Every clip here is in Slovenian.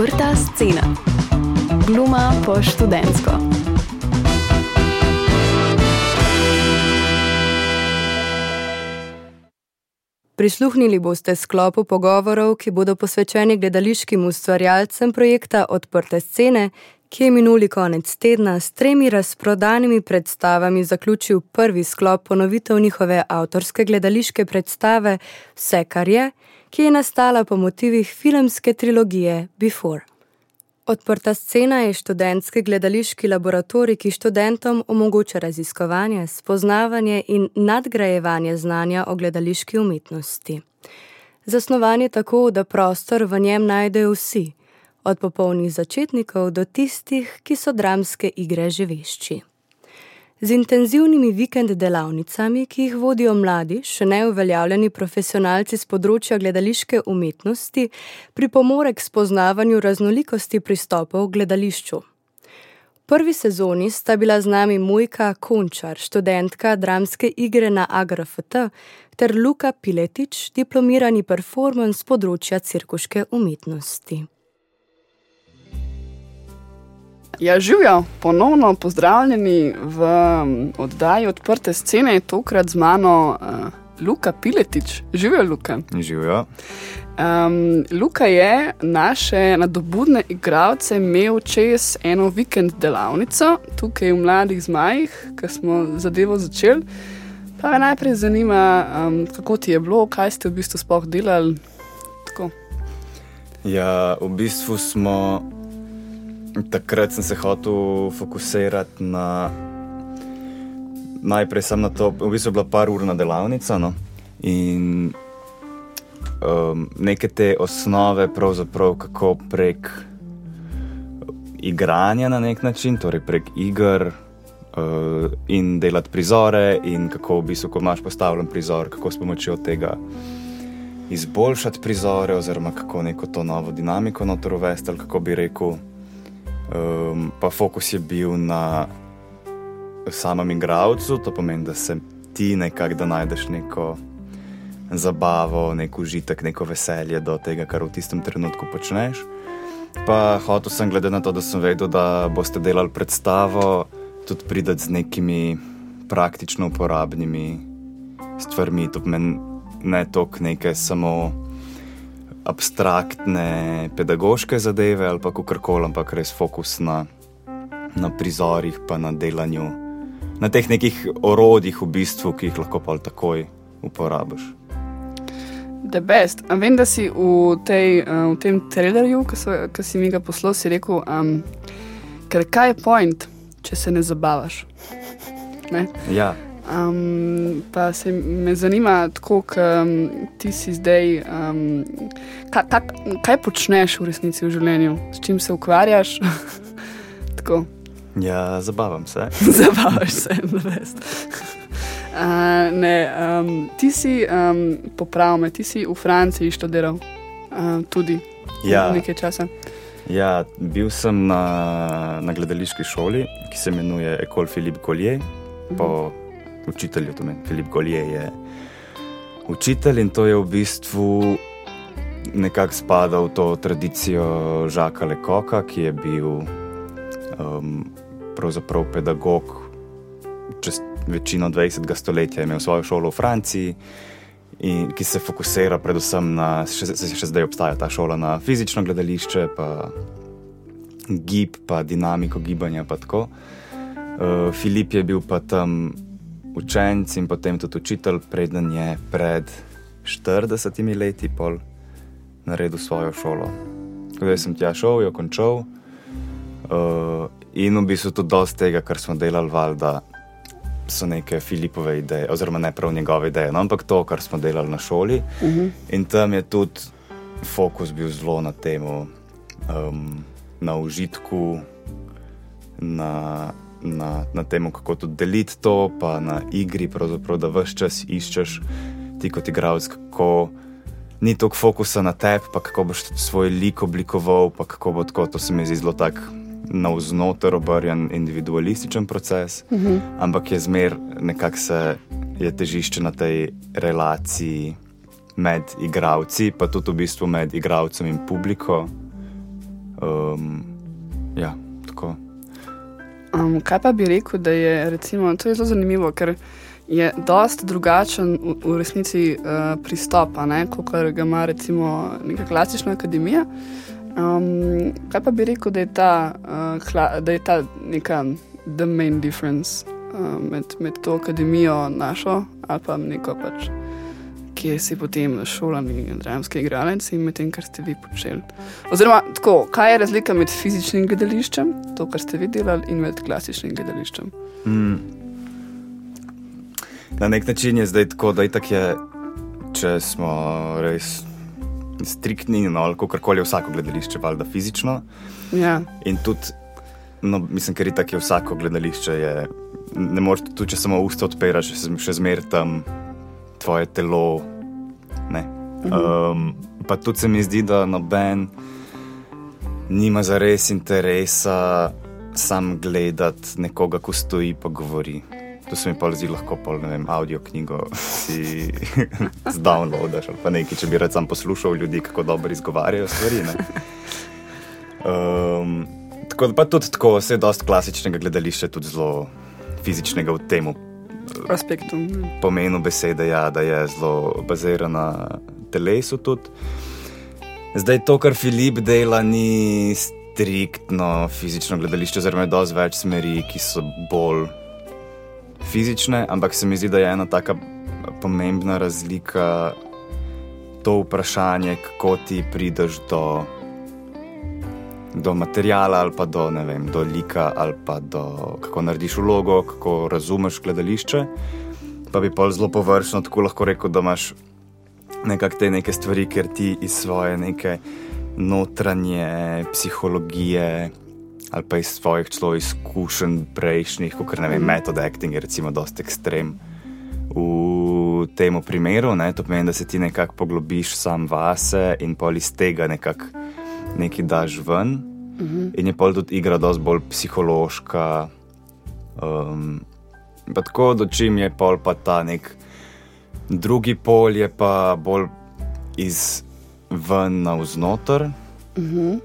Odprta scena. Gluma po študentsko. Prisluhnili boste sklopu pogovorov, ki bodo posvečeni gledališkim ustvarjalcem projekta Odprte scene, ki je minuli konec tedna s tremi razprodanimi predstavami zaključil prvi sklop ponovitev njihove avtorske gledališke predstave Vse, kar je, ki je nastala po motivih filmske trilogije Before. Odprta scena je študentski gledališki laboratorij, ki študentom omogoča raziskovanje, spoznavanje in nadgrajevanje znanja o gledališki umetnosti. Zasnovan je tako, da prostor v njem najdejo vsi, od popolnih začetnikov do tistih, ki so dramske igre že vešči. Z intenzivnimi vikend delavnicami, ki jih vodijo mladi, še ne uveljavljeni profesionalci z področja gledališke umetnosti, pripomore k spoznavanju raznolikosti pristopov v gledališču. V prvi sezoni sta bila z nami Mojka Končar, študentka dramske igre na AGRFT, ter Luka Piletič, diplomirani performance z področja cirkuške umetnosti. Ja, živijo, ponovno pozdravljeni v oddaji Odprte scene, tokrat z mano uh, Luka Piletič. Živijo, Luka. Živijo. Um, Luka je naše nadobudne igralce imel čez eno vikend delavnico, tukaj v Mladih Zmajih, ki smo zadevo začeli. Pa me najprej zanima, um, kako ti je bilo, kaj ste v bistvu sploh delali. Tako. Ja, v bistvu smo. Takrat sem se hotel fokusirati na. Najprej sem na to, v bistvu je bila par ur na delavnica. No? In um, neke te osnove, pravzaprav kako prek igranja na nek način, torej prek iger uh, in delati prizore, in kako v bistvu, ko imaš postavljen prizor, kako s pomočjo tega izboljšati prizore, oziroma kako neko to novo dinamiko notor uvesti, ali kako bi rekel. Um, pa fokus je bil na samem igravcu, to pomeni, da se ti nekako da najdeš neko zabavo, nek užitek, neko veselje do tega, kar v tistem trenutku počneš. Pa hotel sem, glede na to, da sem vedel, da boste delali predstavo, tudi prideti z nekimi praktično uporabnimi stvarmi. To pomeni ne toliko neke samo abstraktne pedagoške zadeve ali pa karkoli, ampak res fokus na, na prizorih, pa na delanju, na teh nekih orodjih, v bistvu, ki jih lahko pa takoj uporabiš. The best. A vem, da si v, tej, uh, v tem trailerju, ki si mi ga poslal, si rekel, um, ker kaj je point, če se ne zabavaš. Ne? Ja. Um, pa se me zanima, kako um, ti si zdaj, um, ka, ka, kaj počneš v resnici v življenju, s čim se ukvarjaš. ja, zabavam se. Zabavaš se, da veš. Uh, ne, um, ti si, um, popravi me, ti si v Franciji študiral uh, tudi ja. nekaj časa. Ja, bil sem na, na gledališki šoli, ki se imenuje Ecole Philippe Collier. Po učitelju, to meni Filip Golje je učitelj in to je v bistvu nekako spada v to tradicijo Žaka Lekoka, ki je bil um, pravzaprav pedagog čez večino 20. stoletja, imel svojo šolo v Franciji. In ki se fokusira predvsem na, še, še zdaj obstaja ta šola, na fizično gledališče, pa gib, pa dinamiko gibanja. Pa uh, Filip je bil pa tam učenec in potem tudi učitelj, preden je pred 40 leti pol naredil svojo šolo. Zdaj sem tja šel, jo končal. Uh, in v bistvu tudi dosti tega, kar smo delali, valjda so neke Filipove ideje, oziroma ne prav njegove ideje, no, ampak to, kar smo delali na šoli. Uh Mhm. -huh. In tam je tudi fokus bil zelo na tem, um, na užitku, na na, na tem, kako to deliti, to, pa na igri, da vse čas iščeš ti kot igralec, kako ni toliko fokusa na tebi, pa kako boš svoj lik oblikoval, pa kako bo tako. To se mi zdi zelo tak navznoter obrnjen individualističen proces, Uh -huh. ampak je zmer nekako se je težišče na tej relaciji med igravci, pa tudi v bistvu med igravcem in publiko. Um, ja, tako. Um, kaj pa bi rekel, da je recimo, to je zelo zanimivo, ker je dost drugačen v, v resnici uh, pristop, kot ga ima recimo neka klasična akademija. Um, kaj pa bi rekel, da je ta, uh, kla, da je ta neka the main difference uh, med, med to akademijo našo ali pa neko pač kje si potem šolani dramski igralec in med tem, kar ste vi počeli. Oziroma, tako, kaj je razlika med fizičnim gledališčem, to, kar ste vi delali, in med klasičnim gledališčem? Mm. Na nek način je zdaj tako, da je tako, če smo res striktni, no, ali kako koli je vsako gledališče, valjda fizično. Ja. In tudi, no, mislim, ker je tako, vsako gledališče je. Ne moreš tudi, če samo usta odpiraš, še zmeraj tam tvoje telo. Um, pa tudi se mi zdi, da noben nima za res interesa sam gledati nekoga, ko stoji in govori. To se mi pa zdi lahko pol, ne vem, audio knjigo si zdownloadaš ali pa nekaj, če bi rad sam poslušal ljudi, kako dobro izgovarjajo stvari. Um, tako da pa tudi tako, vse je dosti klasičnega gledališča, tudi zelo fizičnega v tem aspektu. Pomenu besede, ja, da je zelo baziran na telesu. Tudi. Zdaj to, kar Filip dela, ni striktno fizično gledališče, oziroma je dosti več smeri, ki so bolj fizične, ampak se mi zdi, da je ena tako pomembna razlika. To vprašanje, kako ti prideš do do materijala ali pa do, vem, do lika ali pa do kako narediš vlogo, kako razumeš gledališče. Pa bi pa zelo površno tako lahko rekel, da imaš nekako te neke stvari, ker ti iz svoje neke notranje psihologije ali pa iz svojih celo izkušenj prejšnjih, kot ne vem, mm. metod acting je recimo dosti ekstrem. V tem primeru, ne, to pomeni, da se ti nekako poglobiš sam vase in pol iz tega nekako nekaj daš ven. Uh mhm. -huh. In je pol tudi igra, dosti bolj psihološka. Um, tako da čim je pol pa ta nek drugi pol, je pa bolj izven na vznoter, uh mhm. -huh.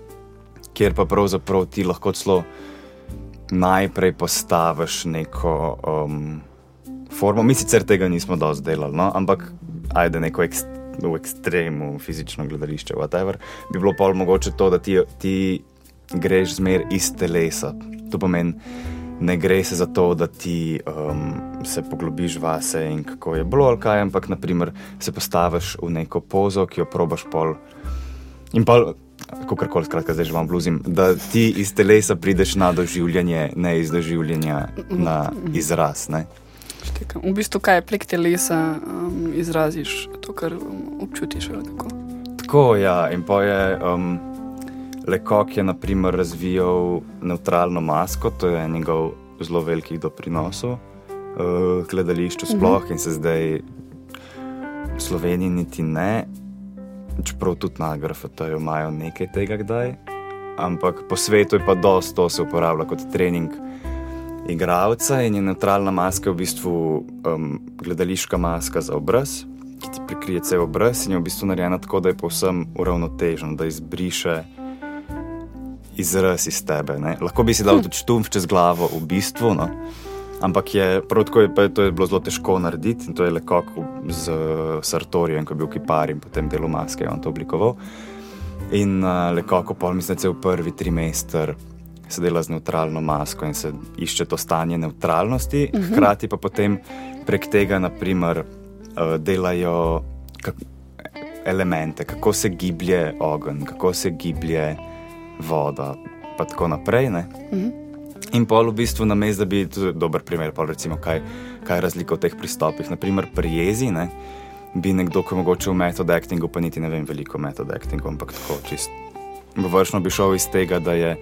kjer pa pravzaprav ti lahko celo najprej postaviš neko um, formo. Mi sicer tega nismo dosti delali, no? ampak ajde neko ekstremno v ekstremu, fizično gledališče, whatever, bi bilo pa mogoče to, da ti, ti greš zmer iz telesa. To pomeni, ne gre se za to, da ti um, se poglobiš vase in kako je bilo ali kaj, ampak naprimer se postaviš v neko pozo, ki jo probaš pol. In pa, kako kar koli, skratka, zdaj vam bluzim, da ti iz telesa prideš na doživljanje, ne iz doživljanja na izraz. Ne? Štekam. V bistvu, kaj prek telesa, um, izraziš to, kar um, občutiš. Tako. tako, ja. In pa je um, Lekok je naprimer razvijal neutralno masko, to je njegov zelo velikih doprinosov uh, gledališču sploh uh mhm. -huh. in se zdaj v Sloveniji niti ne. Čeprav tudi na grafitoju imajo nekaj tega, kdaj. Ampak po svetu je pa dosto, to se uporablja kot trening igralca in je neutralna maska v bistvu um, gledališka maska za obraz, ki ti prikrije cel obraz in je v bistvu narejena tako, da je povsem uravnotežen, da izbriše izraz iz tebe. Ne? Lahko bi si dal tudi štumf čez glavo, v bistvu. No? Ampak je, je, je to je bilo zelo težko narediti in to je le kako z Sartorijem, ko je bil kipar in potem delo maske, on to oblikoval. In uh, le kako pol, mislim, da je v prvi trimester se dela z neutralno masko in se išče to stanje neutralnosti, uh mhm. -huh. hkrati pa potem prek tega, naprimer, uh, delajo kak elemente, kako se giblje ogenj, kako se giblje voda, in tako naprej. Uh mhm. -huh. In pol v bistvu na mestu, da bi tudi dober primer, pol recimo, kaj, kaj je razlika v teh pristopih. Naprimer, pri jezi. Ne, Bi nekdo, ki je mogoče v metod actingu, pa niti ne vem veliko metod actingu, ampak tako čist. Vršno bi šel iz tega, da je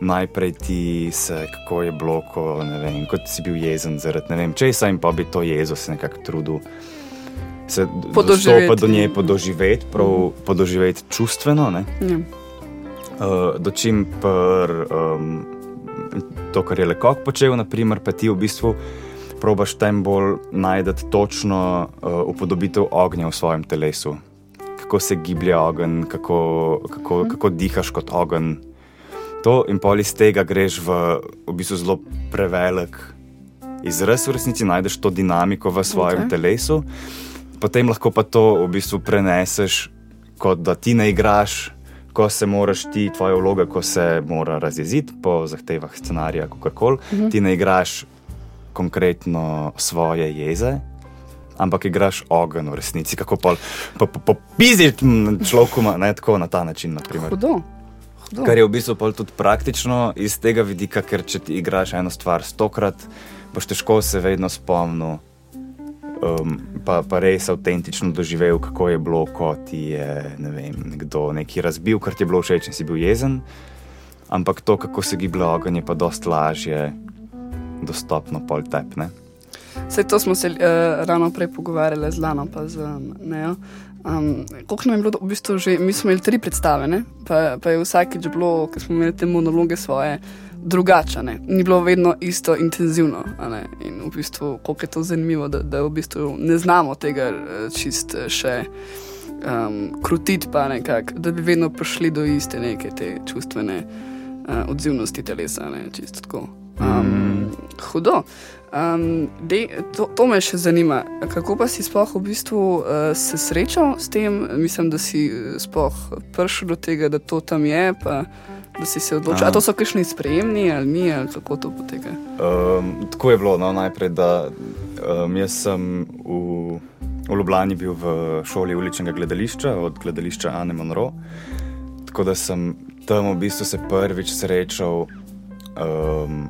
najprej ti se, kako je bilo, ko, vem, kot si bil jezen zaradi ne vem česa in pa bi to jezo se nekako trudil. Se dostopati do nje, podoživeti, prav mm. podoživeti čustveno. Ja. Uh, Dočim pa um, to, kar je lekok počel, naprimer, pa ti v bistvu probaš tem bolj najti točno uh, upodobitev ognja v svojem telesu. Kako se giblje ogenj, kako, kako, mm. kako dihaš kot ogenj to, in pol iz tega greš v, v bistvu zelo prevelik izraz, v resnici najdeš to dinamiko v svojem Ok. okay. telesu, potem lahko pa to v bistvu preneseš, kot da ti ne igraš. Ko se moraš ti, tvoja vloga, ko se mora razjeziti po zahtevah scenarija, kako koli, uh -huh. ti ne igraš konkretno svoje jeze, ampak igraš ogenj v resnici, kako pa popiziš človeku, ne tako na ta način. Hudo. Hudo. Kar je v bistvu tudi praktično iz tega vidika, ker če ti igraš eno stvar stokrat, boš težko se vedno spomnil. Um, pa, pa res avtentično doživel, kako je bilo, ko ti je ne vem, nekdo nekaj razbil, kar ti je bilo všeč in si bil jezen. Ampak to, kako se giblje ogenj, je pa dosta lažje dostopno pol tepne. Vse to smo se uh, ravno prej pogovarjali z Lano, pa z Nejo. Um, koliko nam je bilo v bistvu že, mi smo imeli tri predstave, ne? pa, pa je vsakeč bilo, ker smo imeli te monologe svoje, drugače. ne. Ni bilo vedno isto intenzivno. In v bistvu, koliko je to zanimivo, da, da v bistvu ne znamo tega eh, čist eh, še um, krutiti, pa nekako, da bi vedno prišli do iste neke te čustvene uh, odzivnosti telesa. Ne? Čisto tako. Um, hudo. Um, dej, to, to me še zanima. Kako pa si sploh v bistvu uh, se srečal s tem? Mislim, da si eh, sploh prišel do tega, da to tam je, pa da si se odločil. A A. to so kakšni sprejemni ali ni, ali kako to poteka? Um, tako je bilo, no, najprej, da um, jaz sem v, v Ljubljani bil v šoli uličnega gledališča, od gledališča Anne Monroe. Tako da sem tam v bistvu se prvič srečal um,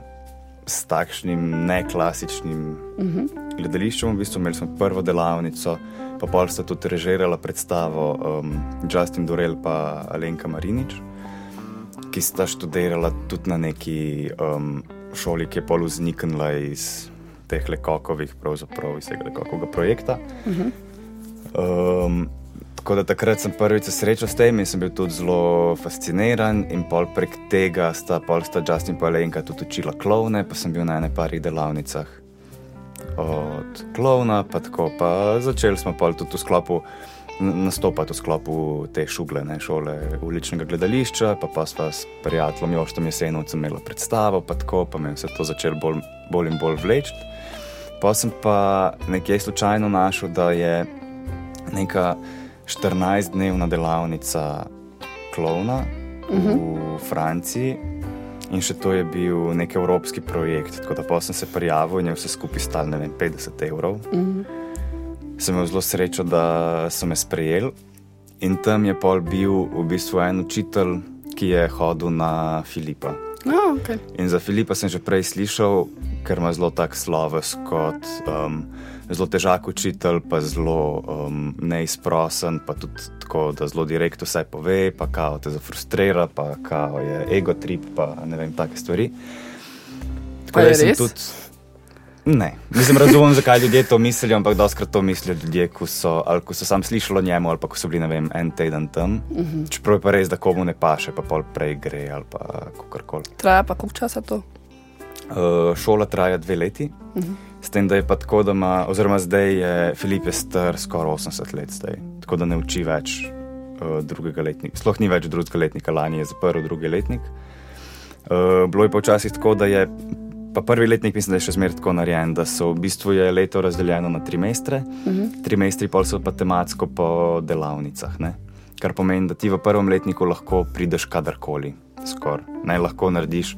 s takšnim neklasičnim uh -huh. gledališčem. V bistvu imeli smo prvo delavnico, pa pol sta tudi režirala predstavo um, Justin Dorel in Alenka Marinič ki sta študirala tudi na neki um, šoli, ki je pol vzniknila iz teh lekokovih, pravzaprav iz tega lekokovega projekta. Uh -huh. um, tako da takrat sem prvič srečal s tem in sem bil tudi zelo fasciniran. In pol prek tega sta, pol sta Justin in Alenka tudi učila klovne, pa sem bil na ene parih delavnicah od klovna, pa tako. Pa začeli smo pol tudi v sklopu nastopati v sklopu te šugle, ne, šole uličnega gledališča, pa pa sva s prijateljem Joštom Jesenovcem imela predstavo, pa tako, pa me je vse to začelo bolj, bolj in bolj vleči. Pa sem pa nekje slučajno našel, da je neka 14-dnevna delavnica klovna uh -huh. v Franciji. In še to je bil nek evropski projekt, tako da sem se prijavil in je vse skupaj stalo ne vem, 50 evrov. Uh -huh sem imel zelo srečo, da so me sprejeli. In tam je pol bil v bistvu en učitelj, ki je hodil na Filipa. No, okay. In za Filipa sem že prej slišal, ker ima zelo tak sloves kot um, zelo težak učitelj, pa zelo um, neizprosen, pa tudi tako, da zelo direkt vse pove, pa kao te zafrustrira, pa kao je ego trip, pa ne vem, take stvari. Tako da sem res? tudi. Ne, nisem razumel, zakaj ljudje to mislijo, ampak doskrat to mislijo ljudje, ko so, ali ko so sam slišali o njemu, ali pa ko so bili ne vem, en teden tam. Uh -huh. Čeprav je pa res, da komu ne paše, pa pol prej gre ali pa kakorkoli. Traja pa koliko časa to? Uh, šola traja dve leti, uh -huh. S tem, da je pa tako, da ima, oziroma zdaj je Filip je star skoraj 80 let, zdaj, tako da ne uči več uh, drugega letnika. Sploh ni več drugega letnika, lani je zaprl drugi letnik. Uh, bilo je pa včasih tako, da je pa prvi letnik, mislim, da je še zmeraj tako narejen, da so v bistvu je leto razdeljeno na tri mestre, uh -huh. tri mestre pol so pa tematsko po delavnicah. Ne? Kar pomeni, da ti v prvem letniku lahko prideš kadarkoli, skoraj. Ne lahko narediš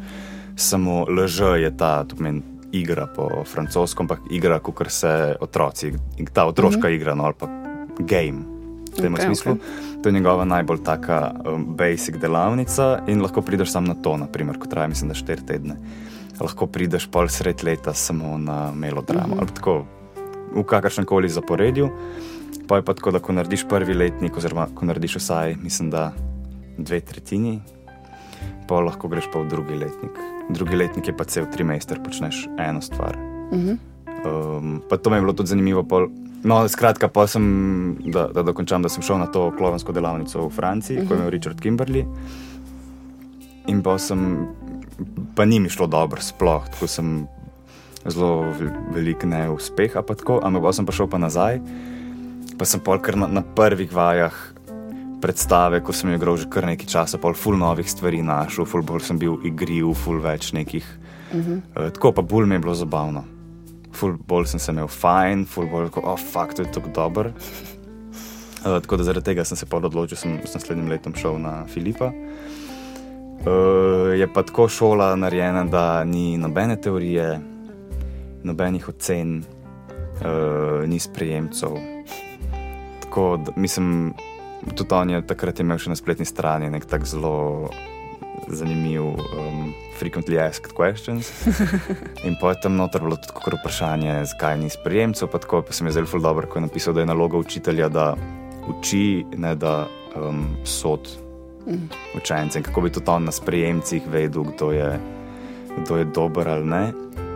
samo LŽ je ta, to pomeni igra po francosko, ampak igra, kot se otroci, ta otroška mm -hmm. igra, no, ali pa game. V tem Ok, okay, smislu. ok. Okay. To je njegova najbolj taka um, basic delavnica in lahko prideš samo na to, naprimer, ko traja, mislim, da štiri tedne. Lahko prideš pol sred leta samo na melodramo mm -hmm. ali tako v kakršnem koli zaporedju. Pa je pa tako, da ko narediš prvi letnik, oziroma ko narediš vsaj, mislim, da dve tretjini, pa lahko greš pa v drugi letnik. Drugi letnik je pa cel trimester, počneš eno stvar. Um, pa to mi je bilo tudi zanimivo. Pol, no, skratka, pa sem, da, da dokončam, da sem šel na to klovensko delavnico v Franciji, uh -huh. ko je imel Richard Kimberley. In pa sem, pa ni mi šlo dobro, sploh, tako sem zelo vel- velik neuspeh, pa tako, ampak pa sem pa šel pa nazaj, pa sem pol kar na, na prvih vajah predstave, ko sem igral že kar nekaj časa, pol full novih stvari našel, full bolj sem bil igriv, full več nekih. Uh -huh. uh, tako pa bolj mi je bilo zabavno. Full bolj sem se imel fajn, full bolj kot, oh, fuck, to je tako dober. Uh, tako da zaradi tega sem se odločil, da sem s naslednjim letom šel na Filipa. Uh, je pa tako šola narejena, da ni nobene teorije, nobenih ocen, uh, ni sprejemcev. Tako da mislim, tudi on je takrat imel še na spletni strani nek tak zelo zanimiv, um, frequently asked questions. In je tam noter bilo tudi kot vprašanje, zakaj ni sprejemcev. Pa tako pa sem je zelo dobro, ko je napisal, da je naloga učitelja, da uči, ne da um, sod mm. učence. Kako bi tudi on na sprejemcih vedel, kdo je, kdo je dober ali ne.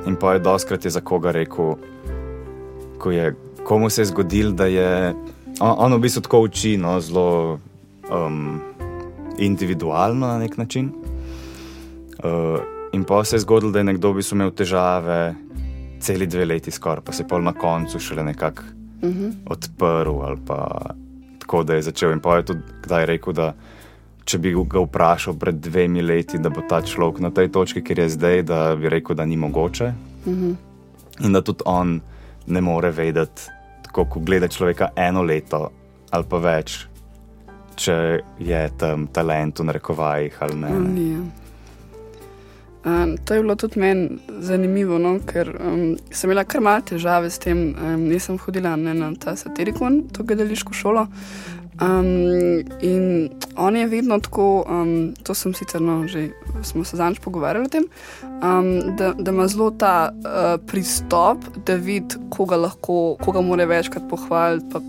In pa je doskrat je za koga rekel, ko je, komu se je zgodil, da je on, on v bistvu tako uči, no, zelo um, individualno na nek način. Uh, in pa se je zgodilo, da je nekdo bi imel težave, celi dve leti skoraj, pa se je pol na koncu šele nekako uh mhm. -huh. odprl ali pa tako, da je začel. In pa je tudi kdaj rekel, da če bi ga vprašal pred dvemi leti, da bo ta človek na tej točki, kjer je zdaj, da bi rekel, da ni mogoče. Uh mhm. -huh. In da tudi on ne more vedeti, tako ko gleda človeka eno leto ali pa več, če je tam talent v narekovajih ali ne. Um, um, to je bilo tudi meni zanimivo, no? ker um, sem imela kar malo težave s tem. Um, nisem hodila ne, na ta satirikon, to gledališko šolo. Um, in on je vedno tako, um, to sem sicer no, že smo se zanj pogovarjali o tem, um, da, da ima zelo ta uh, pristop, da vidi, koga lahko, koga mora večkrat pohvaliti. Pa,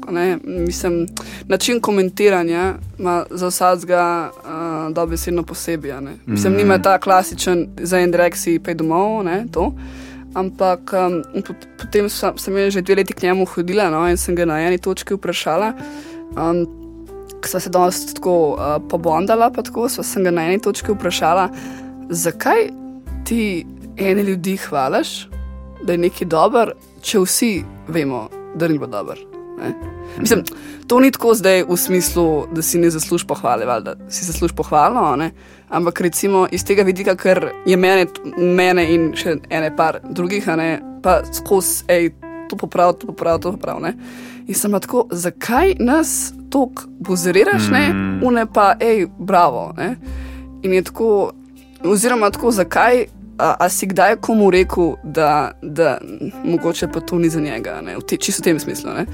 Mislim, način komentiranja ima za vsakega uh, dobesedno posebej. Mislim, mm. nima ta klasičen za en direkt si pej domov. Ne, Ampak um, potem sem, sem že dve leti k njemu hodila no, in sem ga na eni točki vprašala. Um, sva se danes tako uh, pobondala, pa tako sva se ga na eni točki vprašala, zakaj ti eni ljudi hvališ, da je nekaj dober, če vsi vemo, da ni bilo dober. Mislim, to ni tako zdaj v smislu, da si ne zaslužiš pohvale, ali da si zaslužiš pohvalo, ne? ampak recimo iz tega vidika, ker je mene, mene in še ene par drugih, ne? pa skozi, hej, to popravi, to popravi, to popravi. In sem tako, zakaj nas tako buzeriraš, mm. ne, une pa, hej, bravo. Ne? In je tako, oziroma tako, zakaj, a, a si kdaj komu rekel, da, da mogoče pa to ni za njega, ne, v te, čisto v tem smislu. Ne?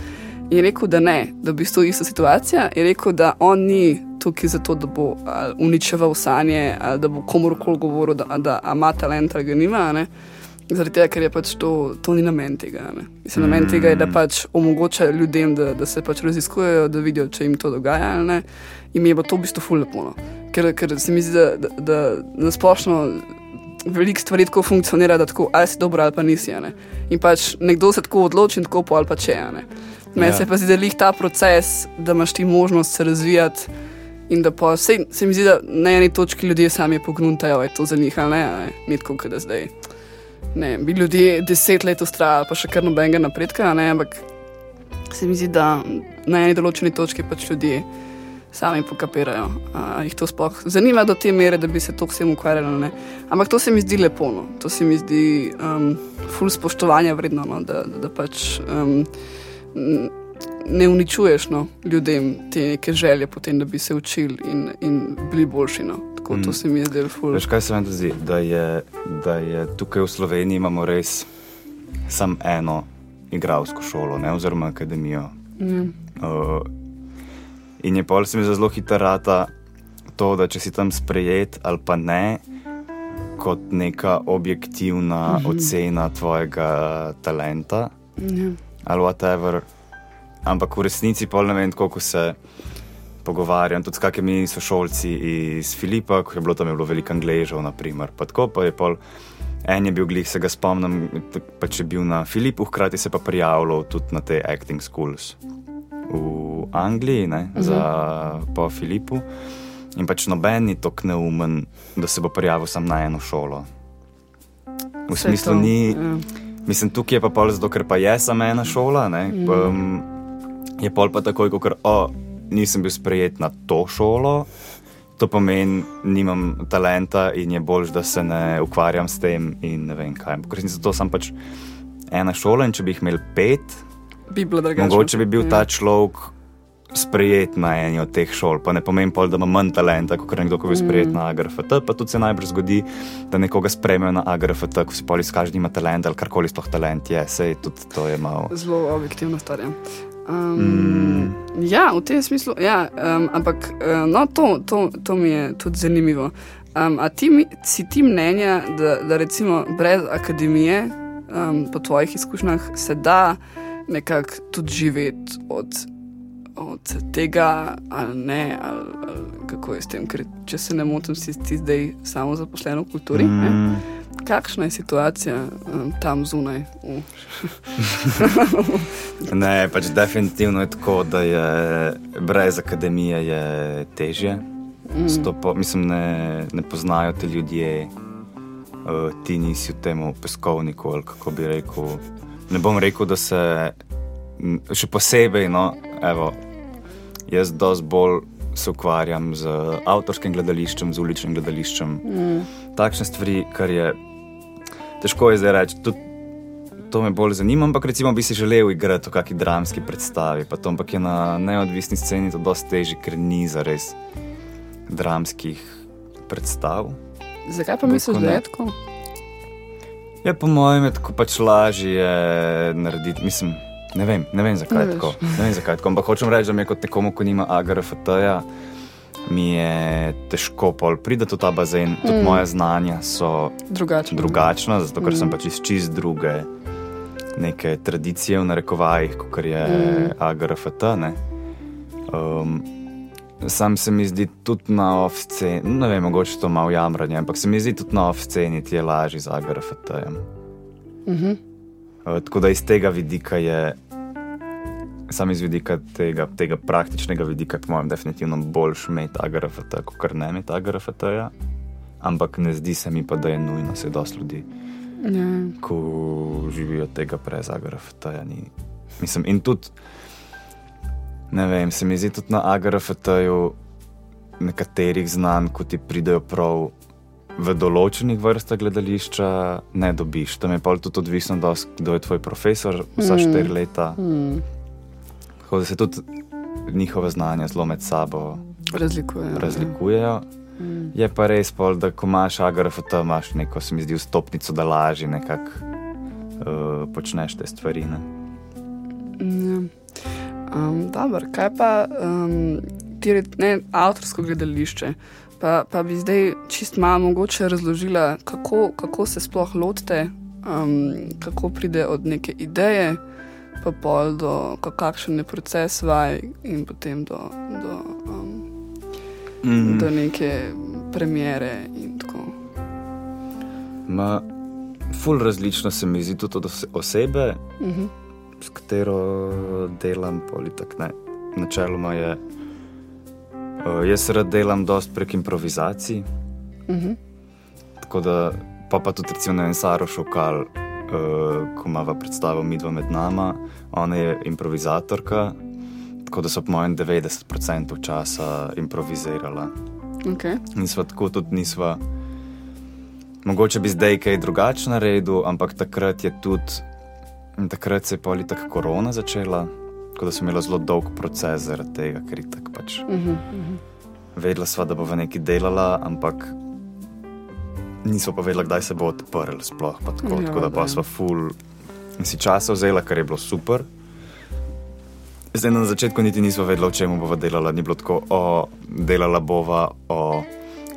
Je rekel, da ne, da bi to ista situacija. Je rekel, da on ni tukaj zato, da bo uničeval sanje, ali da bo komorkoli govoril, da, da ima talent ali ga nima. Ne? Zaradi tega, ker je pač to, to ni namen tega. Mislim, mm. namen tega je, da pač omogoča ljudem, da, da se pač raziskujejo, da vidijo, če jim to dogaja. In mi je to v bistvu fulno. Ker, ker se mi zdi, da, da, da na splošno veliko stvari tako funkcionira, da tako, ali si dobro ali pa nisi. Ne? In pač nekdo se tako odloči, tako po ali pa če. Meni ja. se pa zdi, da je ta proces, da imaš ti možnost se razvijati. In da pa se, se mi zdi, da na eni točki ljudje sami pogruntajo, da je to za njih ali ne, ni tako, da zdaj ne, bi ljudje deset let ustrajali, pa še kar nobenega napredka, ne, ampak se mi zdi, da na eni določeni točki pač ljudje sami pokapirajo. Uh, jih to sploh zanima do te mere, da bi se to vsem ukvarjali. Ampak to se mi zdi lepo, no. to se mi zdi um, ful spoštovanja vredno, no, da, da, da pač. Um, Ne uničuješ no, ljudem te neke želje, potem, da bi se učili in, in bili boljši. No tako, to mm. se mi je zdelo fulano. Veš, kaj se mi zdi? Da je, da je tukaj v Sloveniji imamo res samo eno igralsko šolo, ne? oziroma akademijo. Mm. Uh, in je pa se mi zelo hitro rata to, da če si tam sprejet ali pa ne, kot neka objektivna mm -hmm. ocena tvojega talenta. Mm. Ali whatever. Ampak v resnici pa ne vem, kako se pogovarjam tudi s kakimi sošolci iz Filipa, ko je bilo tam je bilo veliko angležev, naprimer. Pa tako pa je pol. En je bil glih, se ga spomnim, pa če je bil na Filipu, hkrati se pa prijavljal tudi na te acting schools v Angliji, ne, uh -huh. za po Filipu. In pač noben ni tako neumen, da se bo prijavil sam na eno šolo. V Vse smislu to. ni, ja. Mislim, tukaj je pa pol zato, ker pa je samo ena šola, ne, -huh. um, je pol pa takoj, kot, oh, nisem bil sprejet na to šolo. To pomeni, nimam talenta in je bolj, da se ne ukvarjam s tem. In ne vem kaj. Ker sem zato sam pač ena šola in če bi jih imel pet, Bi bilo drugače. mogoče bi bil Ja. ta človek sprejet na eni od teh šol. Pa ne pomeni, pol, da ima manj talenta, kot nekdo, ki je bil sprejet na AGRFT. Pa tudi se najbrž zgodi, da nekoga sprejmejo na AGRFT, ko si pol izkaže, da ima talent ali karkoli sploh talent je. Sej tudi to je malo. Zelo objektivno stvar. Um, Mm. Ja, v tem smislu. Ja, um, ampak uh, no, to, to, to mi je tudi zanimivo. Um, a ti, mi- si ti mnenja, da, da recimo brez akademije, um, po tvojih izkušnjah, se da nekako tudi živeti od, od tega, ali ne, ali, ali kako je s tem, ker če se ne motim, si ti zdaj samo zaposlen v kulturi. Mm. Mm. Kakšna je situacija um, tam zunaj? V, Ne, pač definitivno je tako, da je brez akademije je težje. Mm. Po, mislim, ne, ne poznajo te ljudje, uh, ti nisi v tem peskovniku ali kako bi rekel. Ne bom rekel, da se še posebej, no, evo, jaz dosti bolj se ukvarjam z avtorskim gledališčem, z uličnim gledališčem. Mm. Takšne stvari, kar je težko je zdaj reči. Tudi to me bolj zanima, ampak recimo bi si želel igrati v kakšni dramski predstavi, to, ampak je na neodvisni sceni to dosti težje, ker ni za res dramskih predstav. zakaj pa misliš, da je tako? Je po mojem je tako pač lažje narediti, mislim, ne vem, ne vem zakaj Ne tako. Ne vem zakaj tako, ampak hočem reči, da mi je kot nekomu, ko nima AGRFT-ja, mi je težko pol priti v ta bazen. Tudi Mm. moje znanja so Drugače. drugačna, zato ker Mm. sem pač iz čist druge neke tradicije v narekovajih, kot je Mm. AGRFT. ne. Um, sam se mi zdi tudi na off-sceni, ne vem, mogoče to malo jamranje, ampak se mi zdi tudi na off-sceni ti je lažje z AGRFT-jem. Mhm. Uh, tako da iz tega vidika je, sam iz vidika tega, tega praktičnega vidika, po mojem, definitivno boljš imeti AGRFT, kot kar ne imeti AGRFT-ja. Ampak ne zdi se mi pa, da je nujno, se dosti ljudi Ja. ko živijo tega brez agrafta. Mislim, in tudi, ne vem, se mi zdi tudi na agraftu nekaterih znanj, ko ti pridejo prav v določenih vrstah gledališča, ne dobiš. Tam je pa tudi odvisno, kdo je tvoj profesor, vsa Mm. štiri leta. Hmm. Tako da se tudi njihove znanja zelo med sabo Razlikuje. razlikujejo. Hmm. Je pa res, pol, da ko imaš agrafot, imaš neko, se mi zdi, stopnico, da lažje nekako uh, počneš te stvari. Ne? Ja. Um, Dobro, kaj pa um, ti, re- ne, avtorsko gledališče? Pa, pa bi zdaj čist malo mogoče razložila, kako, kako se sploh lotite, um, kako pride od neke ideje, pa pol do ka- kakšen je proces vaj in potem do, do, um, Mm. do neke premjere in tako. Ma, ful različno se mi zdi tudi od ose- osebe, Mhm. s katero delam, politik. Ne. Načeloma je, uh, jaz rad delam dost prek improvizacij, Mhm. tako da pa, pa tudi recimo na Ensaru Šokal, uh, ko ima predstavo Midva med nama, ona je improvizatorka, tako da so po mojem 90% časa improvizirala. Okay. In sva tako tudi nisva. Mogoče bi zdaj kaj drugače naredil, ampak takrat je tudi, takrat se je poli tako korona začela, tako da sem imela zelo dolg proces zaradi tega, ker je tako pač. Mhm. Mhm. Vedela sva, da bo v neki delala, ampak nisva pa vedela, kdaj se bo odprl. Sploh, tako, Ja, tako da pa full in si časa vzela, kar je bilo super. Zdaj na začetku niti nisva vedela, o čem bova delala. Ni bilo tako, o delala bova o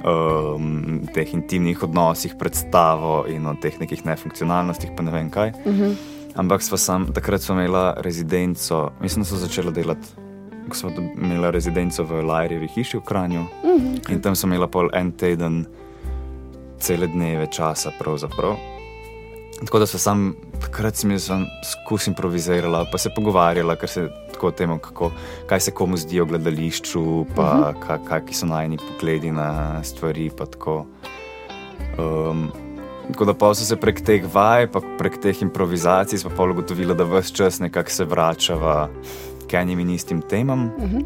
um, teh intimnih odnosih, predstavo in o teh nekih nefunkcionalnostih, pa ne vem kaj. Mhm. Ampak sva sam, takrat smo imela rezidenco, mislim, da so začela delati. Ko smo imela rezidenco v Lajrevi hiši v Kranju Mhm. in tam sem imela pol en teden, cele dneve časa, pravzaprav. Tako da sem sam, takrat sem jaz skus improvizirala, pa se pogovarjala, ker se tako o tem, kako, kaj se komu zdi o gledališču, pa uh -huh. kakšni so najni pogledi na stvari. pa tako. Um, Tako da pa so se prek teh vaj, pa prek teh improvizacij, pa pol ugotovila, da vse čas nekako se vračava k enim in istim temam. Mhm.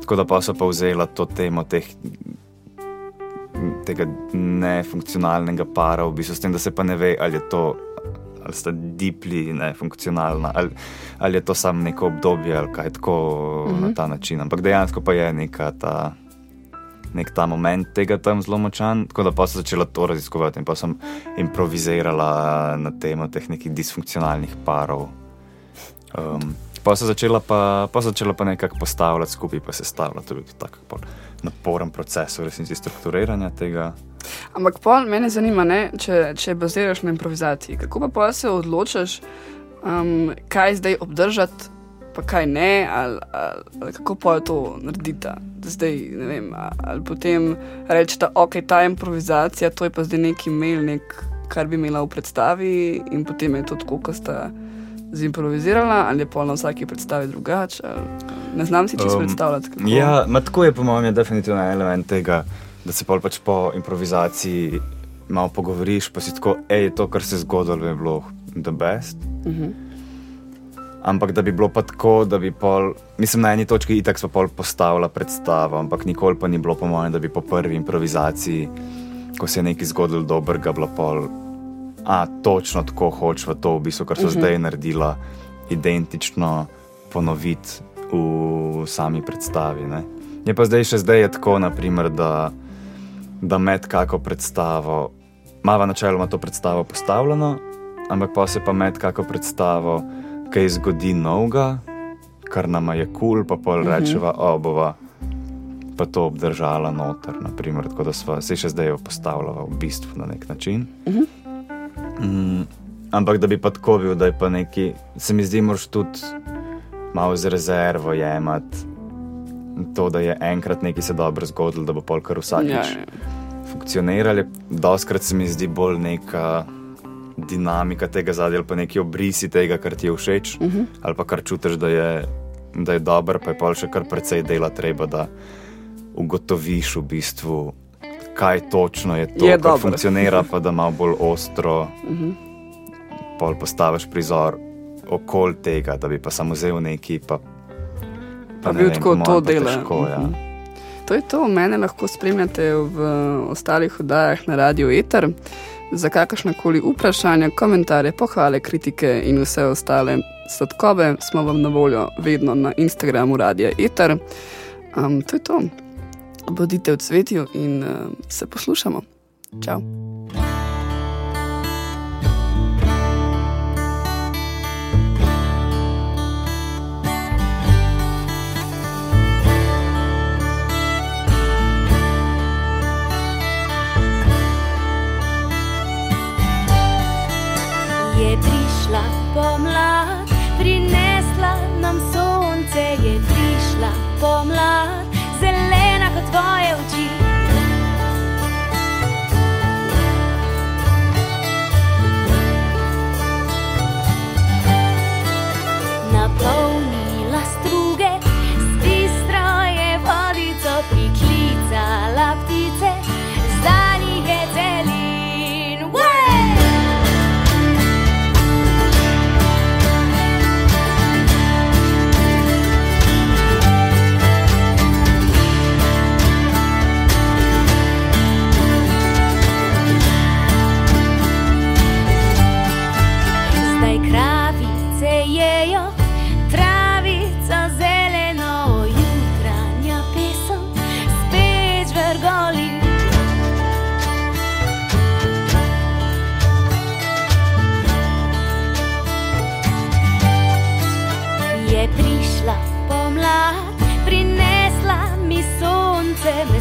Tako da pa so pa vzela to temo teh, tega nefunkcionalnega para, v bistvu, s tem, da se pa ne ve, ali je to. Ali sta dipli nefunkcionalna, ali, ali je to samo neko obdobje, ali kaj tako uh -huh. na Mhm. ta način. Ampak dejansko pa je neka ta, nek ta moment tega tam zelo močan. Tako da pa sem začela to raziskovati in pa sem improvizirala na temo teh nekih disfunkcionalnih parov. Um, pa sem začela pa, pa, začela pa nekako postavljati skupaj, pa se stavljati tudi tako bolj naporen proces, v resnici strukturiranja tega. Ampak pol mene zanima, ne, če, če baziraš na improvizaciji. Kako pa pol se odločiš, um, kaj zdaj obdržati, pa kaj ne, ali, ali, ali kako je to narediti. Zdaj, ne vem, ali potem reči, da ok, ta improvizacija, to je pa zdaj neki mail, nek, kar bi imela v predstavi, in potem je to tako, kot sta zimprovizirala, ali je pol na vsaki predstavi drugače. Ne znam si čisto Um, predstavljati. Kako. Ja, ma tako je po mojem je definitivno en element tega, da se pol pač po improvizaciji malo pogovoriš, pa si tako, hej, to, kar se je zgodilo, je bilo the best. Mhm. Ampak da bi bilo pa tako, da bi pol, mislim, na eni točki itak smo pol postavila predstavo, ampak nikoli pa ni bilo po mojem, da bi po prvi improvizaciji, ko se je nekaj zgodilo dobrega, bilo pol, a točno tako hočeva to, v bistvu, kar so uh -huh. zdaj naredila, identično ponoviti v sami predstavi. Ne? Je pa zdaj še zdaj tako, naprimer, da, da med kako predstavo, mava načeloma to predstavo postavljeno, ampak pa se pa med kako predstavo, kaj zgodi novega, kar nama je kul, cool, pa pol rečeva, o, bova pa to obdržala noter, naprimer, tako da sva se še zdaj jo postavljala v bistvu na nek način. Mm, ampak da bi pa tako bil, da je pa neki, se mi zdi, moraš tudi malo z rezervo jemati. To, da je enkrat nekaj se dobro zgodilo, da bo polkar vsakič Ja, ja, ja. funkcionirali. Doskrat se mi zdi bolj neka dinamika tega zadnjega, ali pa neki obrisi tega, kar ti je všeč, uh -huh. ali pa kar čutiš, da je, da je dobro, pa je pa še kar precej dela treba, da ugotoviš v bistvu, kaj točno je to, Je dobro. funkcionira, pa da malo bolj ostro uh -huh. pol postaviš prizor okoli tega, da bi pa samo vzel neki, pa, Pa ne bil vem, tako mojem to pa dela. Težko, ja. Mhm. To je to, mene lahko spremljate v ostalih oddajah na Radio Eter. Za kakršne koli vprašanja, komentarje, pohvale, kritike in vse ostale sladkobe smo vam na voljo vedno na Instagramu Radia Eter. Um, to je to. Bodite v cvetju in uh, se poslušamo. Čau. Je prišla pomlad, prinesla nam sonce, je prišla pomlad, jejo, travico zeleno, jutranja pesem spet vrgoli. Je prišla pomlad, prinesla mi sonce, me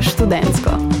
študentsko.